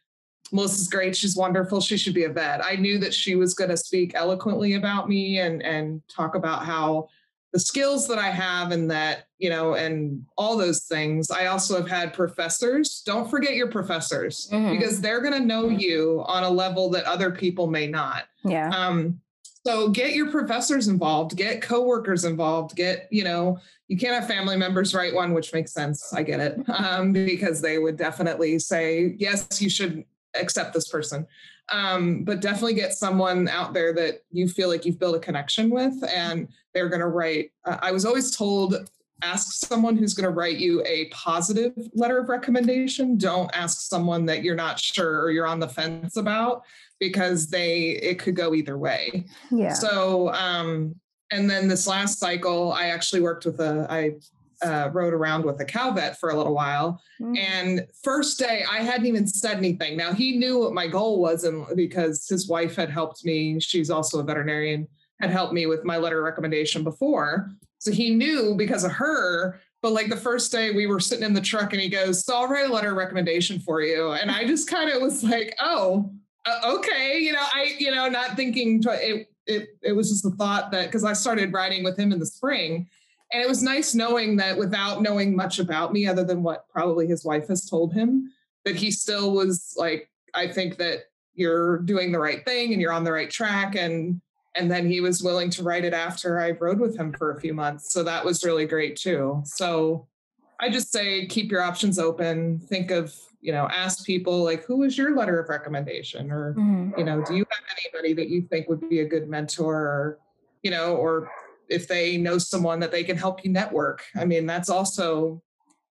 melissa's great she's wonderful she should be a vet. I knew that she was going to speak eloquently about me and and talk about how the skills that I have and that, you know, and all those things. I also have had professors. Don't forget your professors mm-hmm. because they're going to know you on a level that other people may not. Yeah. Um, so get your professors involved, get coworkers involved, get, you know, you can't have family members write one, which makes sense. I get it. Um, because they would definitely say, yes, you should accept this person. Um, but definitely get someone out there that you feel like you've built a connection with and they're going to write. Uh, I was always told ask someone who's going to write you a positive letter of recommendation. Don't ask someone that you're not sure or you're on the fence about because they it could go either way. Yeah. So um and then this last cycle I actually worked with a I uh, rode around with a cow vet for a little while. Mm. And first day, I hadn't even said anything. Now he knew what my goal was, and because his wife had helped me, she's also a veterinarian, had helped me with my letter recommendation before. So he knew because of her. But like the first day, we were sitting in the truck, and he goes, "So I'll write a letter recommendation for you." And I just kind of was like, "Oh, uh, okay," you know, I, you know, not thinking it. It, it was just the thought that because I started writing with him in the spring, and it was nice knowing that without knowing much about me other than what probably his wife has told him that he still was like i think that you're doing the right thing and you're on the right track and and then he was willing to write it after i rode with him for a few months. So that was really great too. So i just say keep your options open. Think of you know ask people like who is your letter of recommendation? Or mm-hmm. you know do you have anybody that you think would be a good mentor? Or you know or if they know someone that they can help you network. I mean, that's also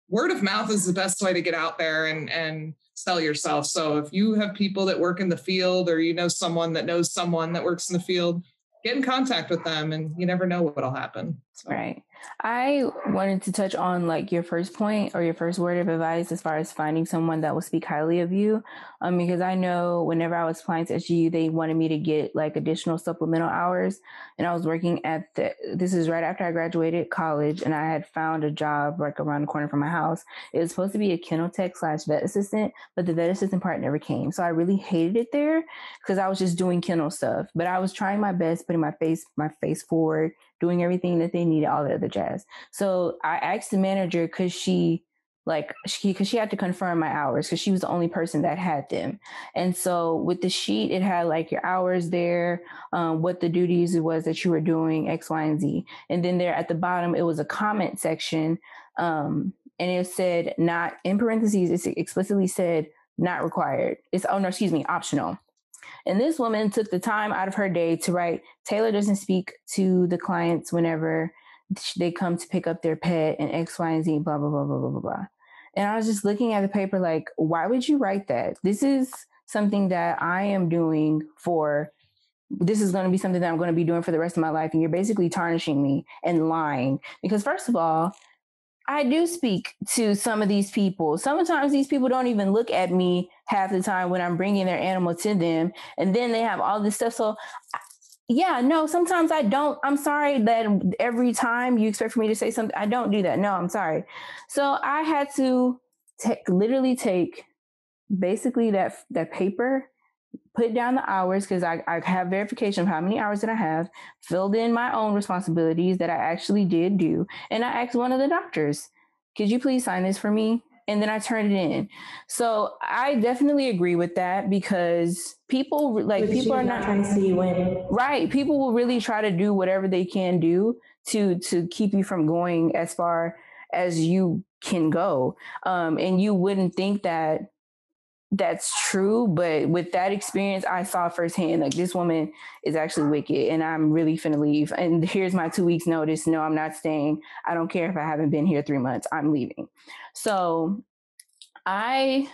word of mouth is the best way to get out there and and sell yourself. So if you have people that work in the field or you know someone that knows someone that works in the field, get in contact with them and you never know what'll happen. So. Right. I wanted to touch on like your first point or your first word of advice as far as finding someone that will speak highly of you. Um, because I know whenever I was applying to SGU, they wanted me to get like additional supplemental hours. And I was working at the, this is right after I graduated college and I had found a job like around the corner from my house. It was supposed to be a kennel tech slash vet assistant, but the vet assistant part never came. So I really hated it there because I was just doing kennel stuff, but I was trying my best, putting my face, my face forward, doing everything that they needed, all the other jazz. So I asked the manager, could she like she because she had to confirm my hours because she was the only person that had them. And so with the sheet it had like your hours there um, what the duties it was that you were doing x y and z. And then there at the bottom it was a comment section um, and it said not in parentheses it explicitly said not required. It's oh no excuse me optional and this woman took the time out of her day to write Taylor doesn't speak to the clients whenever they come to pick up their pet and X, Y, and Z, blah, blah, blah, blah, blah, blah, blah. And I was just looking at the paper like, why would you write that? This is something that I am doing for this is going to be something that I'm going to be doing for the rest of my life. And you're basically tarnishing me and lying. Because, first of all, I do speak to some of these people. Sometimes these people don't even look at me half the time when I'm bringing their animal to them. And then they have all this stuff. So, yeah, no, sometimes I don't. I'm sorry that every time you expect for me to say something, I don't do that. No, I'm sorry. So I had to take, literally take basically that, that paper put down the hours because I, I have verification of how many hours that I have, filled in my own responsibilities that I actually did do. And I asked one of the doctors, could you please sign this for me? And then I turned it in. So I definitely agree with that because people like people are not trying to see you win. Right. People will really try to do whatever they can do to to keep you from going as far as you can go. Um, and you wouldn't think that that's true, but with that experience, I saw firsthand like this woman is actually wicked, and I'm really finna leave. And here's my two weeks notice. No, I'm not staying. I don't care if I haven't been here three months. I'm leaving. So I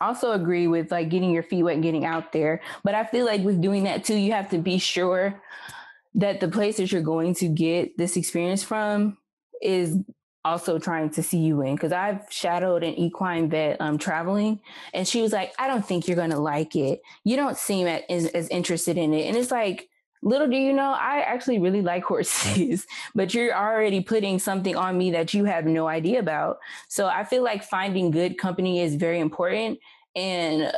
also agree with like getting your feet wet and getting out there. But I feel like with doing that too, you have to be sure that the place that you're going to get this experience from is also trying to see you in because I've shadowed an equine vet um, traveling, and she was like, "I don't think you're gonna like it. You don't seem as, as interested in it." And it's like, little do you know, I actually really like horses, but you're already putting something on me that you have no idea about. So I feel like finding good company is very important, and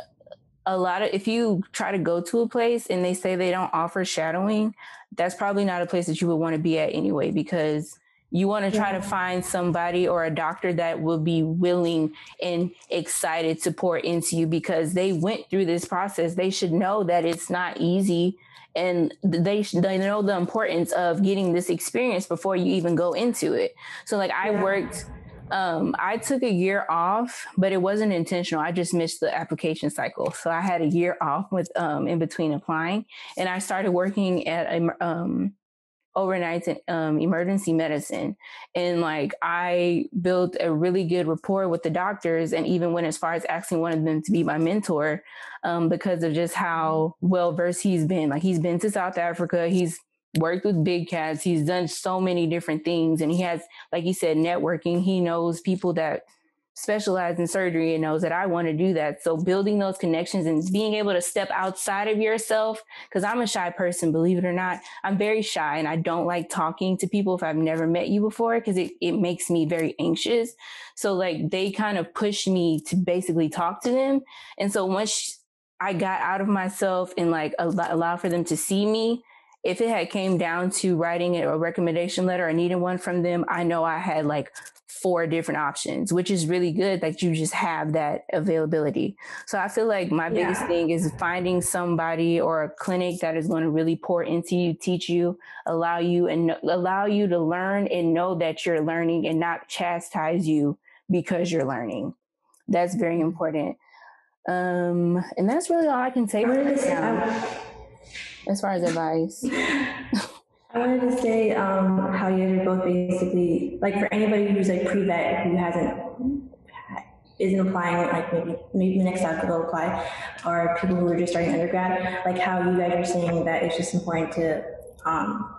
a lot of if you try to go to a place and they say they don't offer shadowing that's probably not a place that you would want to be at anyway because you want to try yeah. to find somebody or a doctor that will be willing and excited to pour into you because they went through this process. They should know that it's not easy and they they know the importance of getting this experience before you even go into it. So like I worked um, I took a year off, but it wasn't intentional. I just missed the application cycle. So I had a year off with um, in between applying, and I started working at a um, overnight um, emergency medicine. And like I built a really good rapport with the doctors and even went as far as asking one of them to be my mentor um, because of just how well versed he's been. Like he's been to South Africa, he's worked with big cats, he's done so many different things. And he has, like you said, networking. He knows people that specialize in surgery and knows that I want to do that. So building those connections and being able to step outside of yourself, because I'm a shy person, believe it or not. I'm very shy and I don't like talking to people if I've never met you before because it, it makes me very anxious. So like they kind of push me to basically talk to them. And so once I got out of myself and like allow for them to see me, if it had came down to writing a recommendation letter or needing one from them, I know I had like four different options, which is really good that you just have that availability. So I feel like my biggest yeah. thing is finding somebody or a clinic that is going to really pour into you, teach you, allow you and allow you to learn and know that you're learning and not chastise you because you're learning. That's very mm-hmm. important. Um, and that's really all I can say right as far as advice. I wanted to say um, how you guys are both basically like for anybody who's like pre-vet who hasn't isn't applying like maybe maybe the next cycle they'll apply or people who are just starting undergrad like how you guys are saying that it's just important to um,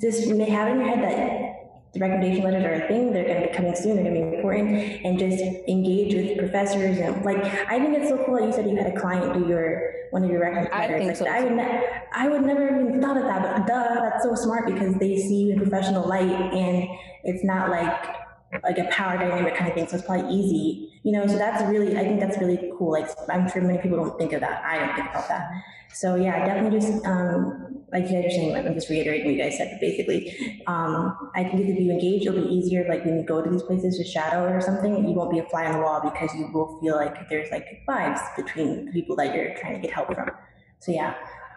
just may have in your head that the recommendation letters are a thing. They're going to be coming soon. They're going to be important, and just engage with professors and like. I think it's so cool that you said you had a client do your one of your letters. I think so. I would, ne- I would never even thought of that, but duh, that's so smart because they see you in professional light, and it's not like like a power dynamic kind of thing. So it's probably easy, you know. So that's really, I think that's really cool. Like I'm sure many people don't think of that. I don't think about that. So yeah, definitely just um, like you guys are saying. Like I'm just reiterating what you guys said. But basically, um, I think if you engage, it'll be easier. Like when you go to these places to shadow or something, you won't be a fly on the wall because you will feel like there's like vibes between the people that you're trying to get help from. So yeah.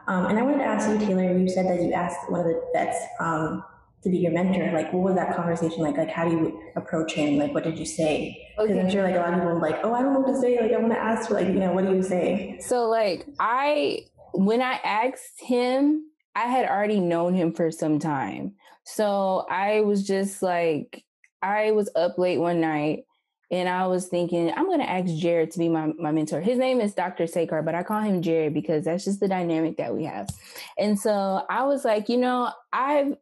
Um, and I wanted to ask you, Taylor. You said that you asked one of the vets um, to be your mentor like what was that conversation like like how do you approach him like what did you say oh, because okay. i'm sure like a lot of people are like oh i don't know what to say like i want to ask like you know what do you say so like i when i asked him i had already known him for some time so i was just like i was up late one night and I was thinking, I'm going to ask Jared to be my, my mentor. His name is Dr. Sakar, but I call him Jared because that's just the dynamic that we have. And so I was like, you know, I've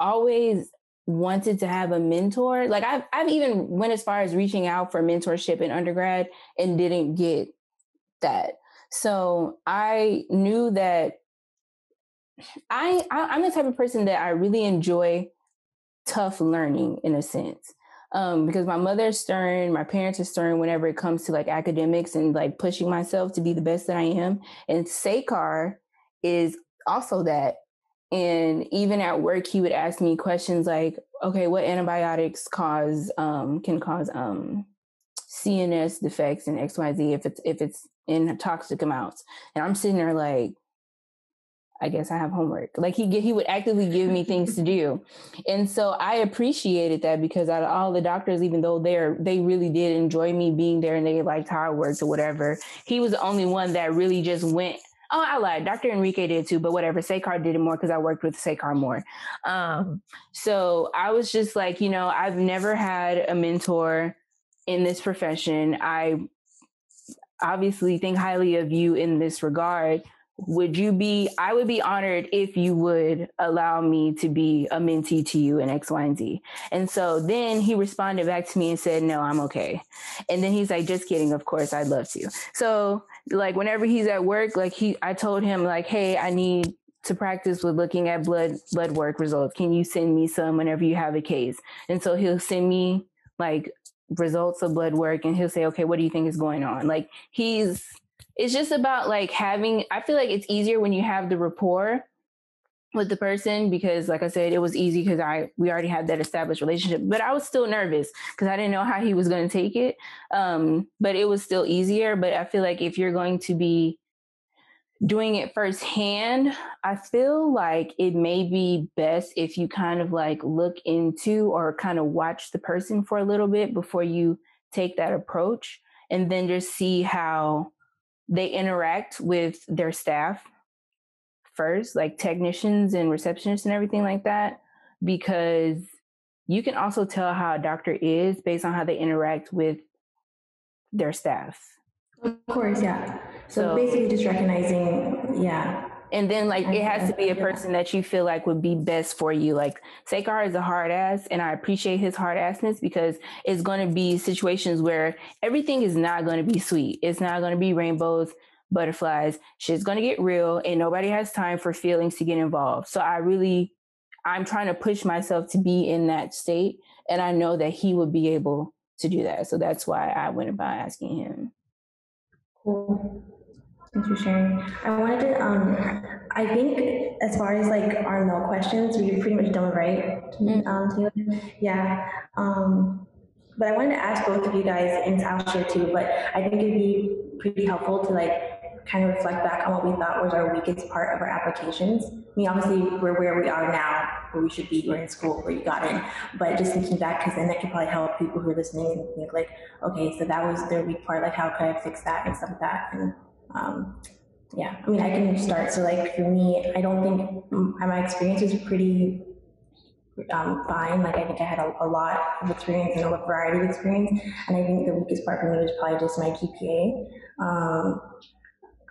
always wanted to have a mentor. Like I've I've even went as far as reaching out for mentorship in undergrad and didn't get that. So I knew that I, I am the type of person that I really enjoy tough learning in a sense. Um, because my mother's stern, my parents are stern whenever it comes to like academics and like pushing myself to be the best that I am. And Sakar is also that. And even at work, he would ask me questions like, okay, what antibiotics cause um, can cause um, CNS defects and XYZ if it's if it's in toxic amounts. And I'm sitting there like, I guess I have homework. Like he he would actively give me things to do, and so I appreciated that because out of all the doctors, even though they're they really did enjoy me being there and they liked how I worked or whatever, he was the only one that really just went. Oh, I lied. Dr. Enrique did too, but whatever. Sekar did it more because I worked with Sekar more. Um, so I was just like, you know, I've never had a mentor in this profession. I obviously think highly of you in this regard would you be i would be honored if you would allow me to be a mentee to you in x y and z and so then he responded back to me and said no i'm okay and then he's like just kidding of course i'd love to so like whenever he's at work like he i told him like hey i need to practice with looking at blood blood work results. Can you send me some whenever you have a case? And so he'll send me like results of blood work and he'll say okay what do you think is going on? Like he's it's just about like having i feel like it's easier when you have the rapport with the person because like i said it was easy because i we already had that established relationship but i was still nervous because i didn't know how he was going to take it um, but it was still easier but i feel like if you're going to be doing it firsthand i feel like it may be best if you kind of like look into or kind of watch the person for a little bit before you take that approach and then just see how they interact with their staff first, like technicians and receptionists and everything like that, because you can also tell how a doctor is based on how they interact with their staff. Of course, yeah. So, so basically, just recognizing, yeah, and then like it has to be a person that you feel like would be best for you. Like Sekar is a hard ass and I appreciate his hard assness because it's going to be situations where everything is not going to be sweet. It's not going to be rainbows, butterflies. Shit's going to get real and nobody has time for feelings to get involved. So I really, I'm trying to push myself to be in that state. And I know that he would be able to do that. So that's why I went about asking him. Cool. Thanks for sharing. I wanted to, um, I think as far as like our no questions, we're pretty much done, right? Mm-hmm. Um, Yeah. Um, but I wanted to ask both of you guys, and I'll share too, but I think it'd be pretty helpful to like kind of reflect back on what we thought was our weakest part of our applications. I mean, obviously, we're where we are now, where we should be, we're in school, where you got in. But just thinking back, because then that could probably help people who are listening and think, like, okay, so that was their weak part, like, how could I fix that and stuff like that. And um, yeah, I mean, I can start. So, like for me, I don't think my experience was pretty um, fine. Like I think I had a, a, lot of experience and a variety of experience, and I think the weakest part for me was probably just my GPA. Um,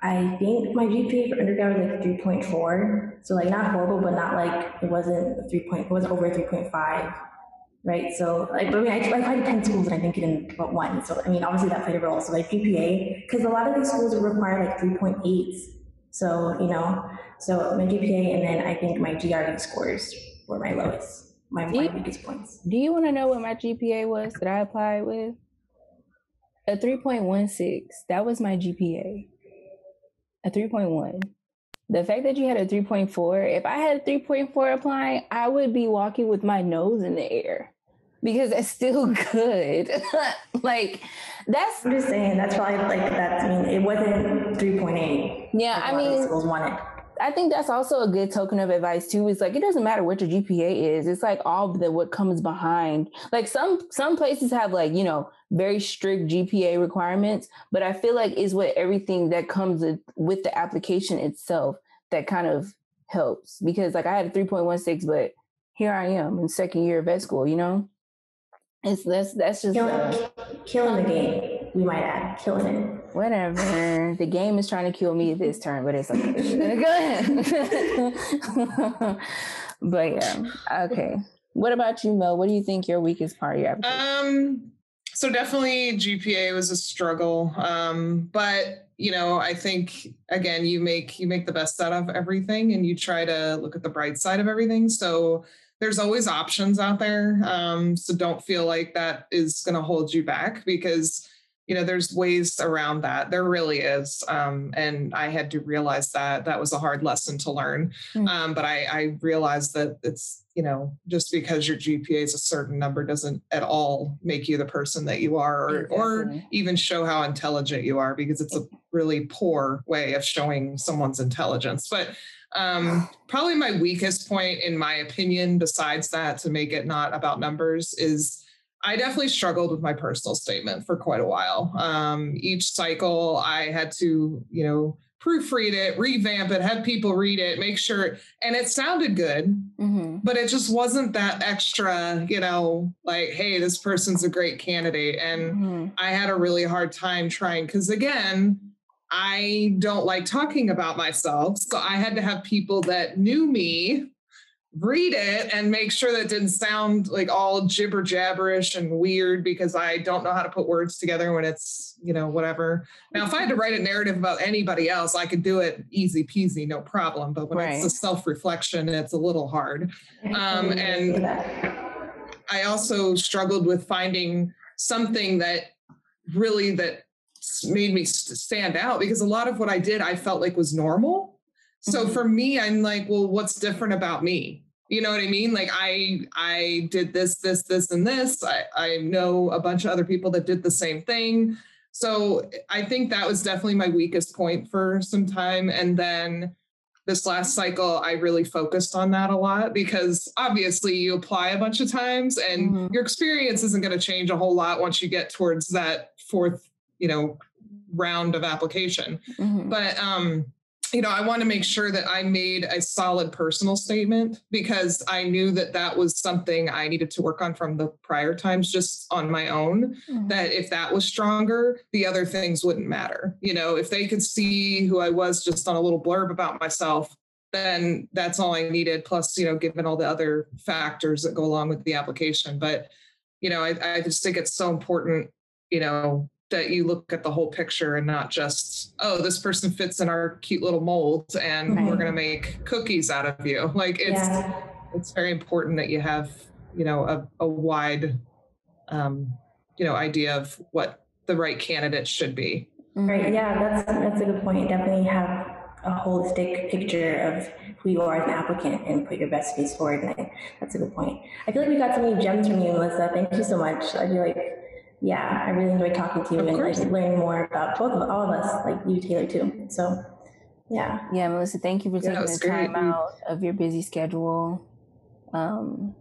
I think my GPA for undergrad was like 3.4, so like not horrible, but not like it wasn't 3. Point, it was over 3.5 right? So like, I mean, I, I applied to 10 schools and I think in but one. So I mean, obviously that played a role. So like GPA, because a lot of these schools require like three point eight. So, you know, so my GPA and then I think my GRE scores were my lowest, my, my weakest points. Do you want to know what my GPA was that I applied with? A 3.16. That was my GPA. A 3.1. The fact that you had a 3.4, if I had a 3.4 applying, I would be walking with my nose in the air because that's still good. like that's I'm just saying that's probably like that's I mean it wasn't 3.8. Yeah, I mean schools wanted. I think that's also a good token of advice too. Is like it doesn't matter what your GPA is. It's like all the what comes behind. Like some some places have like you know very strict GPA requirements, but I feel like is what everything that comes with, the application itself that kind of helps because like I had a three point one six, but here I am in second year of vet school. You know, it's that's that's just uh, killing the game. We might add killing it. Whatever. the game is trying to kill me this turn, but it's okay. Go ahead. but yeah, okay. What about you, Mel? What do you think your weakest part of your Um, so definitely GPA was a struggle. Um, but you know, I think again, you make you make the best out of everything, and you try to look at the bright side of everything. So there's always options out there. Um, so don't feel like that is going to hold you back because you know there's ways around that there really is um, and i had to realize that that was a hard lesson to learn mm-hmm. um, but I, I realized that it's you know, just because your GPA is a certain number doesn't at all make you the person that you are or, or even show how intelligent you are because it's a really poor way of showing someone's intelligence. But um, probably my weakest point, in my opinion, besides that, to make it not about numbers, is I definitely struggled with my personal statement for quite a while. Um, each cycle, I had to, you know, proofread it, revamp it, have people read it, make sure, and it sounded good, mm-hmm. but it just wasn't that extra, you know, like, hey, this person's a great candidate. And mm-hmm. I had a really hard time trying because, again, I don't like talking about myself. So I had to have people that knew me read it and make sure that it didn't sound like all jibber jabberish and weird because I don't know how to put words together when it's, you know, whatever. Now, if I had to write a narrative about anybody else, I could do it easy peasy, no problem. But when right. it's a self reflection, it's a little hard. Um, and I also struggled with finding something that really that made me stand out because a lot of what I did I felt like was normal. So mm-hmm. for me, I'm like, well, what's different about me? You know what I mean? Like I I did this, this, this, and this. I, I know a bunch of other people that did the same thing. So I think that was definitely my weakest point for some time. And then this last cycle, I really focused on that a lot because obviously you apply a bunch of times and mm-hmm. your experience isn't going to change a whole lot once you get towards that fourth, you know, round of application. Mm-hmm. But um you know, I want to make sure that I made a solid personal statement because I knew that that was something I needed to work on from the prior times just on my own. Mm-hmm. That if that was stronger, the other things wouldn't matter. You know, if they could see who I was just on a little blurb about myself, then that's all I needed. Plus, you know, given all the other factors that go along with the application. But, you know, I, I just think it's so important, you know, that you look at the whole picture and not just oh this person fits in our cute little mold and right. we're going to make cookies out of you like it's yeah. it's very important that you have you know a, a wide um, you know idea of what the right candidate should be right yeah that's that's a good point definitely have a holistic picture of who you are as an applicant and put your best face forward. And that's a good point. I feel like we got so many gems from you, Melissa. Thank you so much. I feel like yeah, I really enjoyed talking to you of and course. like learning more about both of all of us, like you, Taylor, too. So, yeah. Yeah, Melissa, thank you for taking yeah, the time great. out of your busy schedule. Um,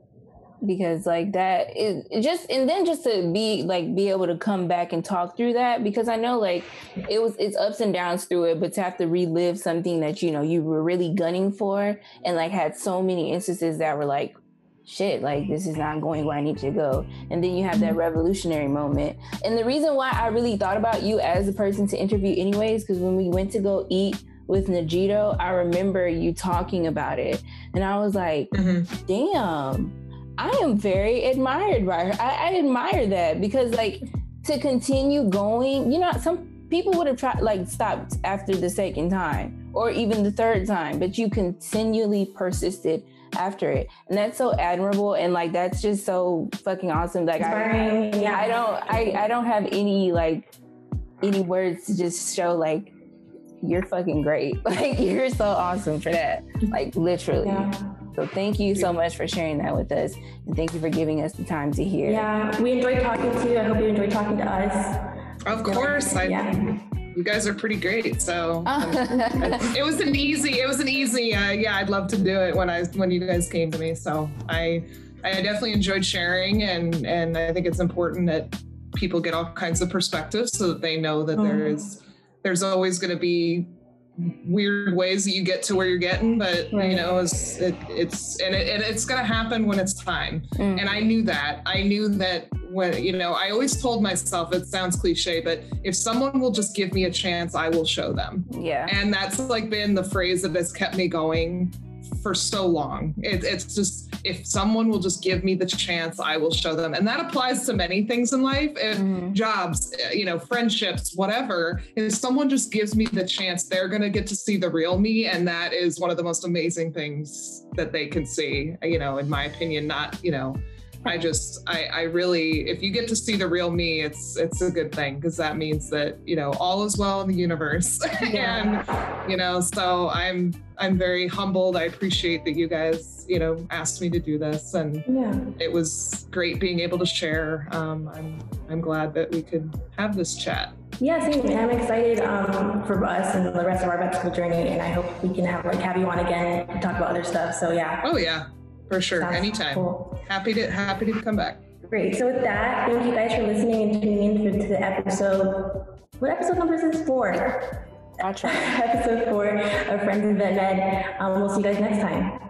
because like that is just and then just to be like be able to come back and talk through that because I know like it was it's ups and downs through it, but to have to relive something that you know you were really gunning for and like had so many instances that were like shit, like this is not going where I need to go. And then you have that revolutionary moment. And the reason why I really thought about you as a person to interview, anyways, because when we went to go eat with Najito, I remember you talking about it. And I was like, mm-hmm. damn, I am very admired by her. I, I admire that because, like, to continue going, you know, some people would have tried, like, stopped after the second time or even the third time, but you continually persisted after it. And that's so admirable and like that's just so fucking awesome. Like I, yeah. I don't I, I don't have any like any words to just show like you're fucking great. Like you're so awesome for that. Like literally. Yeah. So thank you so much for sharing that with us. And thank you for giving us the time to hear. Yeah, we enjoyed talking to you. I hope you enjoyed talking to us. Of course. I, yeah you guys are pretty great. So um, it was an easy, it was an easy, uh, yeah, I'd love to do it when I, when you guys came to me. So I, I definitely enjoyed sharing and, and I think it's important that people get all kinds of perspectives so that they know that there mm-hmm. there's always going to be weird ways that you get to where you're getting but right. you know it's it, it's and, it, and it's going to happen when it's time mm. and i knew that i knew that when you know i always told myself it sounds cliche but if someone will just give me a chance i will show them yeah and that's like been the phrase that has kept me going for so long. It, it's just if someone will just give me the chance, I will show them, and that applies to many things in life, if mm-hmm. jobs, uh, you know, friendships, whatever. If someone just gives me the chance, they're gonna get to see the real me, and that is one of the most amazing things that they can see. You know, in my opinion, not you know I just I, I really if you get to see the real me, it's it's a good thing because that means that you know all is well in the universe. Yeah. and you know, so I'm I'm very humbled. I appreciate that you guys, you know, asked me to do this and yeah. it was great being able to share. Um, I'm I'm glad that we could have this chat. Yeah, same. And I'm excited um, for us and the rest of our vet school journey. And I hope we can have like have you on again and talk about other stuff. So yeah. Oh yeah, for sure. Sounds Anytime. Cool. Happy to happy to come back. Great. So with that, thank you guys for listening and tuning in for, to the episode. What episode number is this? Four. Gotcha. episode four of Friends in Vet Med. Um, we'll see you guys next time.